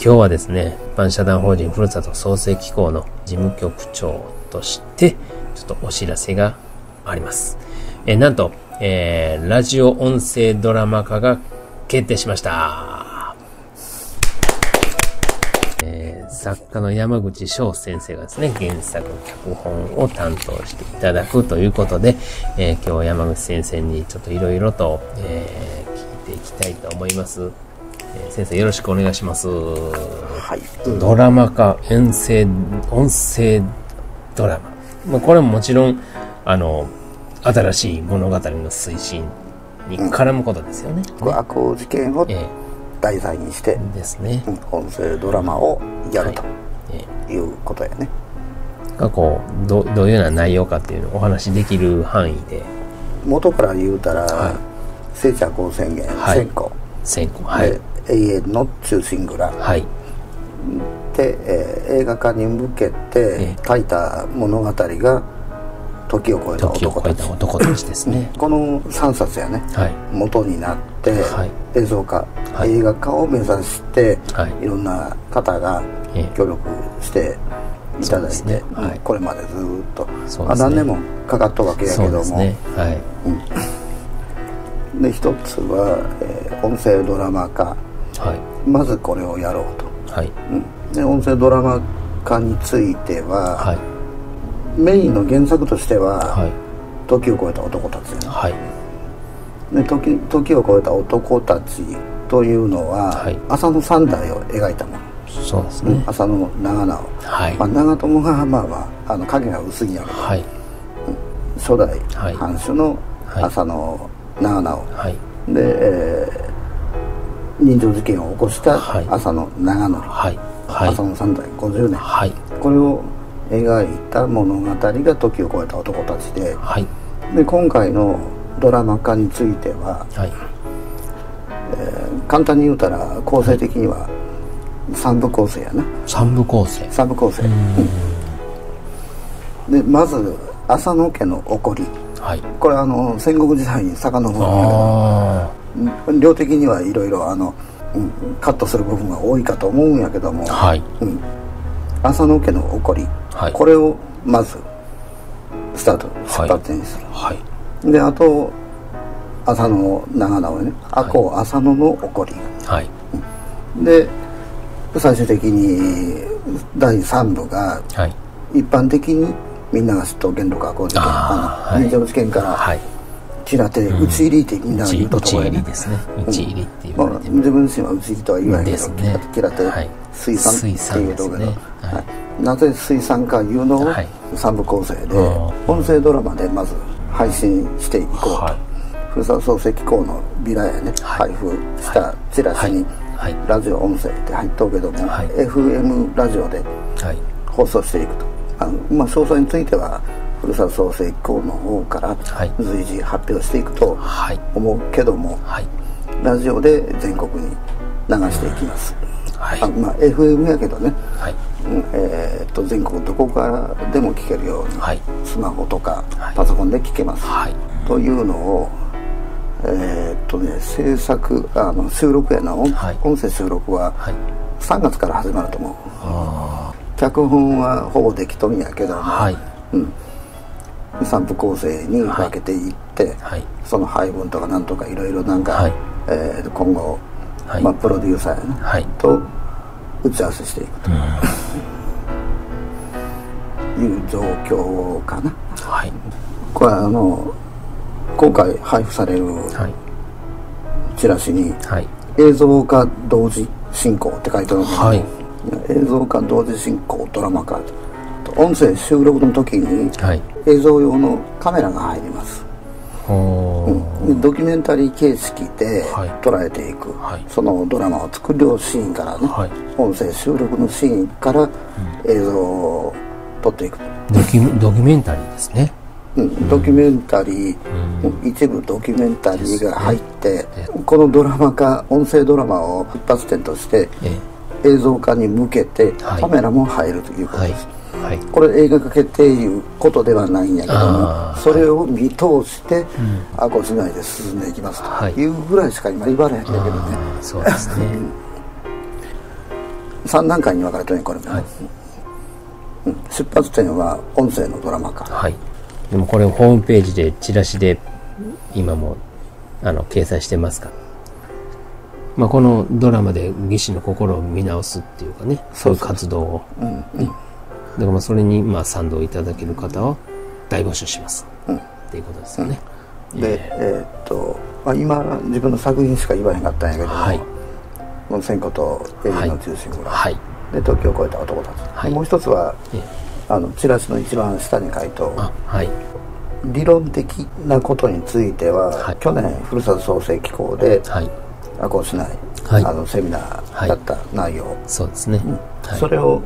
今日はですね、一般社団法人ふるさと創生機構の事務局長として、ちょっとお知らせがあります。えなんと、えー、ラジオ音声ドラマ化が決定しました。えー、作家の山口翔先生がですね、原作脚本を担当していただくということで、えー、今日山口先生にちょっといろいろと、えー、聞いていきたいと思います。えー、先生よろしくお願いします。はい。ドラマ化、遠征、音声ドラマ。まあ、これももちろん、あの、新しい物語の推進に絡むことですよね。うん、悪法事件を題材にして、えですね、音声ドラマをやると、い。うことやね。がこうどどういうような内容かっていうのをお話しできる範囲で。元から言うたら、はい、聖茶高宣言、はい、先行先行はい永遠の中心蔵、はい、で、えー、映画化に向けて書いた物語が時を超えた男たち。男たちですね。この3冊やね、はい、元になって、はい、映像化、はい、映画化を目指して、はい、いろんな方が協力していただいて、ね。はい、これまでずっと、ね、あ何年もかかったわけやけども、ね。はい。うん、で一つは、えー、音声ドラマ化はい、まずこれをやろうと、はい。うん、で音声ドラマ化については、はい、メインの原作としては「はい、時を超えた男たち」はい、で時時を超えた男たちというのは、はい、浅野三代を描いたもの。そうですね、浅野長直、はい。まあ、長友がまあまああの影が薄いんやけど、はい、初代藩主の浅野長直、はい、で、えー人情事件を起こした浅野長則、はい。はい、浅野三代50年、はい、これを描いた物語が時を超えた男たちで,、はい、で今回のドラマ化については、はい。えー、簡単に言うたら構成的には三部構成やな。三部構成。三部構成。でまず浅野家の起こり、はい、これあの戦国時代に遡るんだけど量的にはいろいろあの、うん、カットする部分が多いかと思うんやけども、はい。うん、浅野家の起こり、はい、これをまずスタート出発点にする、はい、であと浅野長直ねあこう浅野の起こり、はい、で最終的に第3部が、一般的にみんなが知っと元禄赤穂事件あの、はい、事件から、はい平手、打ち入りってみんなが言うところやね。ですね。打ち入りっていう、まあ。自分自身は打ち入りとは言わないけど、ね、平手、水産っていうところ、ね。はい、なぜ水産かいうのを三部構成で、音声ドラマでまず配信していこう。と。はい、ふるさと漱石校のビラやね、配布したチラシに、ラジオ音声って入っとうけども、FM ラジオで放送していくと。あのまあ、詳細についてはふるさと創生機構の方から随時発表していくと思うけども、はい、ラジオで全国に流していきます、はい、あまあ FM やけどね、はい。えー、っと全国どこからでも聞けるように、はい、スマホとかパソコンで聞けます、はい、というのをえー、っとね制作あの収録やな、はい、音声収録は3月から始まると思う。脚本はほぼできとるんやけども、はい。うん、3部構成に分けていって、はい、その配分とかなんとかいろいろなんか、はい、えー、今後、はい、まあ、プロデューサーやね、はい、と打ち合わせしていくと、いう状況かな。はい、これあの今回配布されるチラシに、はい、映像化同時進行って書いてあるんだけど、はい、映像化同時進行ドラマ化音声収録の時に映像用のカメラが入ります、うん、ドキュメンタリー形式で捉えていく、はい、そのドラマを作るシーンからね、はい、音声収録のシーンから映像を撮っていくドキュドキュメンタリーですね。うん、ドキュメンタリー、うん、一部ドキュメンタリーが入って、このドラマ化音声ドラマを出発点として映像化に向けてカメラも入るということです、はい。はい、これ映画化決定いうことではないんやけどもそれを見通して、あこつないで進んでいきますと。い。うぐらいしか今言われへんだけどね、そうですね。3段階に分かれてるねこれも、はい。うん、出発点は音声のドラマ化はい。でもこれホームページでチラシで今もあの掲載してますか？まあ、このドラマで義士の心を見直すっていうかねそういう活動を、うんうん、だからまあそれにまあ賛同いただける方を大募集します、うん、っていうことですよね、でえー、っと、まあ、今自分の作品しか言わへんかったんやけども、はい、この千子とエリの中心蔵、はい、で時を超えた男たち、はい、もう一つは、あのチラシの一番下に書いと、はい、理論的なことについては、はい、去年ふるさと創生機構で、はい赤穂市内、はい、あのセミナーだった内容、はい、そうですね、はい、それを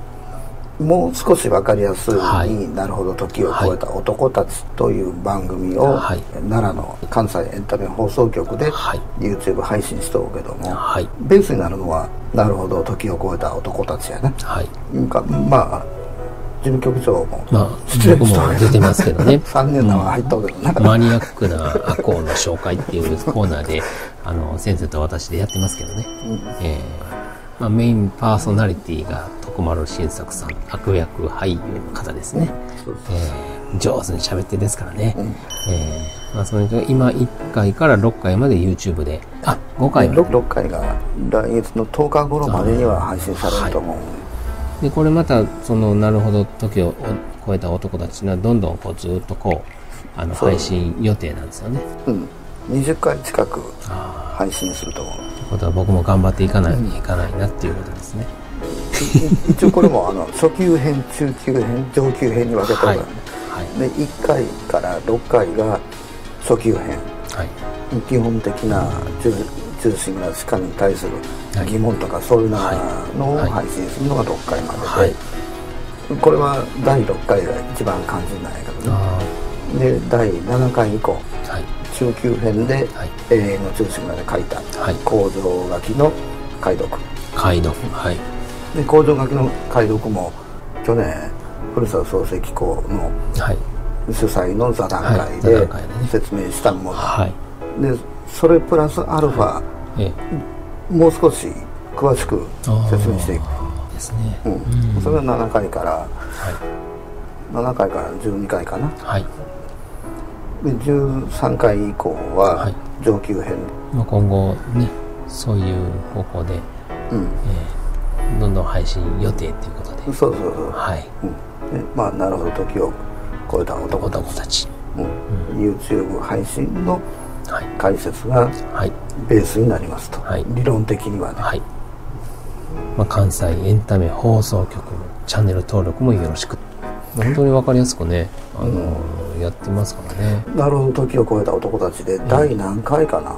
もう少し分かりやすい、はい、なるほど時を超えた男たちという番組を、はい、奈良の関西エンタメ放送局で YouTube 配信しとるけども、はい、ベースになるのはなるほど時を超えた男たちやね、はい、まあ事務局長も、まあ、僕も出てますけどね。3年のは入ったけど、うん、マニアックなアコの紹介っていうコーナーであの先生と私でやってますけどね、うん、えー、まあ、メインパーソナリティが徳丸新作さん悪役俳優の方ですね、えー、上手に喋ってですからね、うん、えー、まあ、それ今1回から6回まで YouTube で。あ5回まで。6, 6回が来月の10日頃までには配信されると思う、でこれまたそのなるほど時を超えた男たちがどんどんこうずっとこうあの配信予定なんですよね。うん20回近く配信すると思う。ということは僕も頑張っていかないといかないなっていうことですね、一応これもあの 初級編中級編上級編に分けたからね、はいはい、で1回から6回が初級編、はい、基本的な中心が歯科に対する疑問とかそういうのを配信するのが6回までで、はい、これは第6回が一番肝心なんやけどね。で第7回以降、はい、中級編で、はい、永遠の中心まで書いた工場書きの解読。解読。はい。で工場書きの解読も去年古澤創世機構の主催の座談会で説明したもの、はい、でそれプラスアルファ、ええ、もう少し詳しく説明していく。ですね、うん、うん、それは7回から、はい、7回から12回かな、はい、で13回以降は上級編、まあ、今後ねそういう方向で、うん。えー、どんどん配信予定っていうことで。そうそうそう。はい、うん、まあなるほど時を超えた男。たち。うん、YouTube 配信の解説がベースになりますと、はい、理論的にはね、はい。まあ、関西エンタメ放送局のチャンネル登録もよろしく。本当に分かりやすくね、あのーうん、やってますからね。なるほど時を超えた男たちで第何回かな、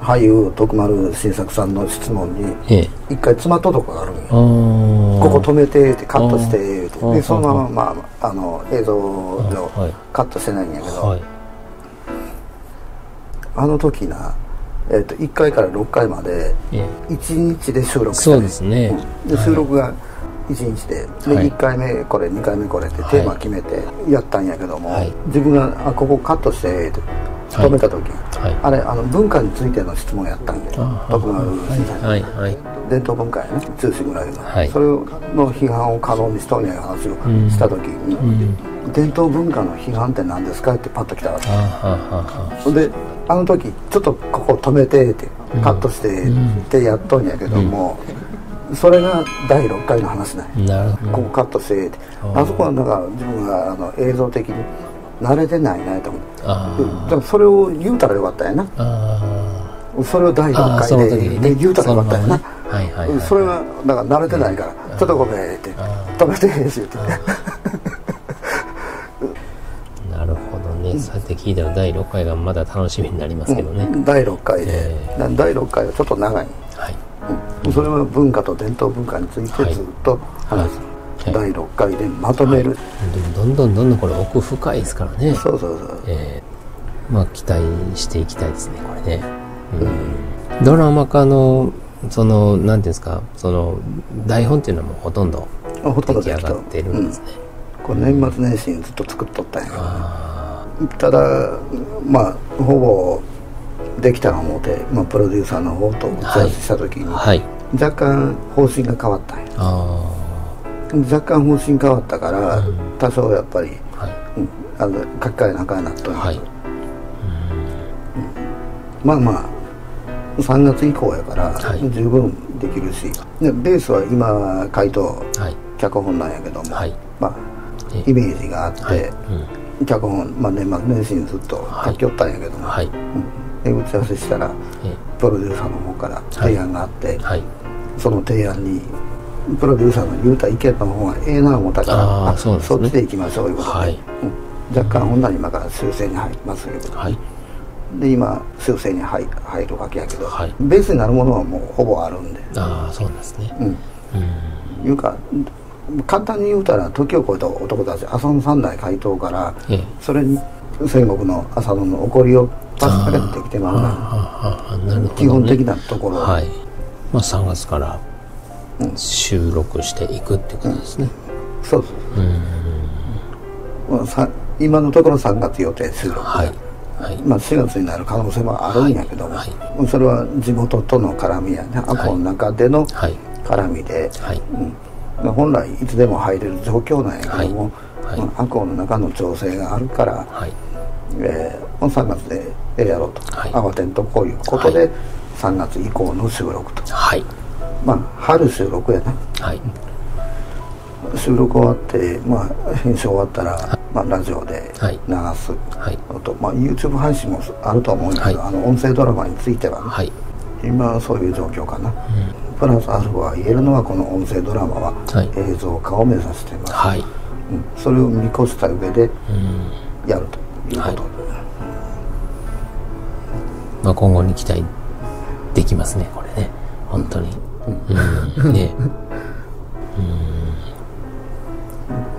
えー、俳優徳丸新作さんの質問に一回詰まったとこがあるんよ、えー、ここ止めてってカットしてって。でそのまま、まあ、あの映像をカットしてないんやけど、はい。あの時な、えー、と1回から6回まで1日で収録した、そうですね、うん、で収録が1日で。で、1回目これ2回目これってテーマ決めてやったんやけども、はい、自分があここカットして止めた時、はい、あれあの文化についての質問やったんで徳丸先生、伝統文化やね通信ぐらいの、はい、それの批判を可能にしとんやいう話をした時に、うん、伝統文化の批判って何ですかってパッと来たわけ。であの時ちょっとここ止めてってカットしてってやっとんやけども、それが第6回の話なんやここカットして。ってあそこはなんか自分があの映像的に慣れてないなと思って。でもそれを言うたらよかったんやな。それを第6回でで言うたらよかったんやな。それはだから慣れてないから「ちょっとごめん」って「止めて」って言って。ね、そうやって聞いたら第6回がまだ楽しみになりますけどね、うん、第6回で、えー、第6回はちょっと長い、それは文化と伝統文化についてずっと話す、はい、第6回でまとめる、はい、どんどんどんどんこれ奥深いですからねそうそうそう、えー、まあ期待していきたいですねこれね、うん、ドラマ化のそのなんていうんですかその台本っていうのはもうほとんど出来上がってるんですね、これ年末年始にずっと作っとったんやただまあほぼできたの思って、まあ、プロデューサーの方と打ち合わせした時に、はい、若干方針が変わったんや。若干方針変わったから、うん、多少やっぱり、はい。うん、あの書き換えなあかんなと、はい、うん、まあまあ3月以降やから、はい、十分できるし。でベースは今回答、はい、脚本なんやけども、はい、まあイメージがあって、うん、脚本、まあ、年末年始にずっと書きよったんやけども、で打ち合わせしたらプロデューサーの方から提案があって、はい。その提案にプロデューサーの言うた意見の方がええな思ったからあそ,、ね、そっちでいきましょういうことで、はい。うん、若干ほんなら今から修正に入りますけど、はい、で今修正に入入るわけやけど、はい、ベースになるものはもうほぼあるんで。ああそうですね。うん、うん、いうか簡単に言うたら時を超えた男たち浅野三代怪盗から、ええ、それに戦国の浅野の起こりをパスかけてきてまうな、ね、基本的なところ、はいまあ、3月から収録していくってことですね、うん、そうそううん、まあ、今のところ3月予定収録はいはい、まあ、4月になる可能性もあるんやけども、はいはい、それは地元との絡みやねアコの中での絡みで、はいうん、本来いつでも入れる状況なんやけども、はい。まあ、の中の調整があるから、はい。えー、3月でやろうと、はい、慌てんとこういうことで、3月以降の収録と。はい。まあ春収録やな、はい、収録終わって、まあ、編集終わったら、まあ、ラジオで流す、はい。あと、まあ、YouTube 配信もあると思うんだけど、はい、あの音声ドラマについては、ね、はい、今はそういう状況かな、うん、プラスアルファ言えるのはこの音声ドラマは映像化を目指しています、それを見越した上でやるということで、まあ、今後に期待できますねこれね。本当に。うん、ね。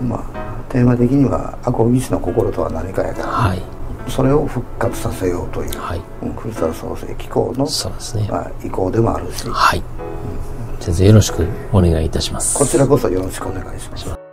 うん。まあテーマ的には「アコギスの心とは何か」やから、はい、それを復活させようという、はい、クリスタル創生機構のそうですね、まあ、意向でもあるし、はい。うん、先生よろしくお願いいたします。こちらこそよろしくお願いします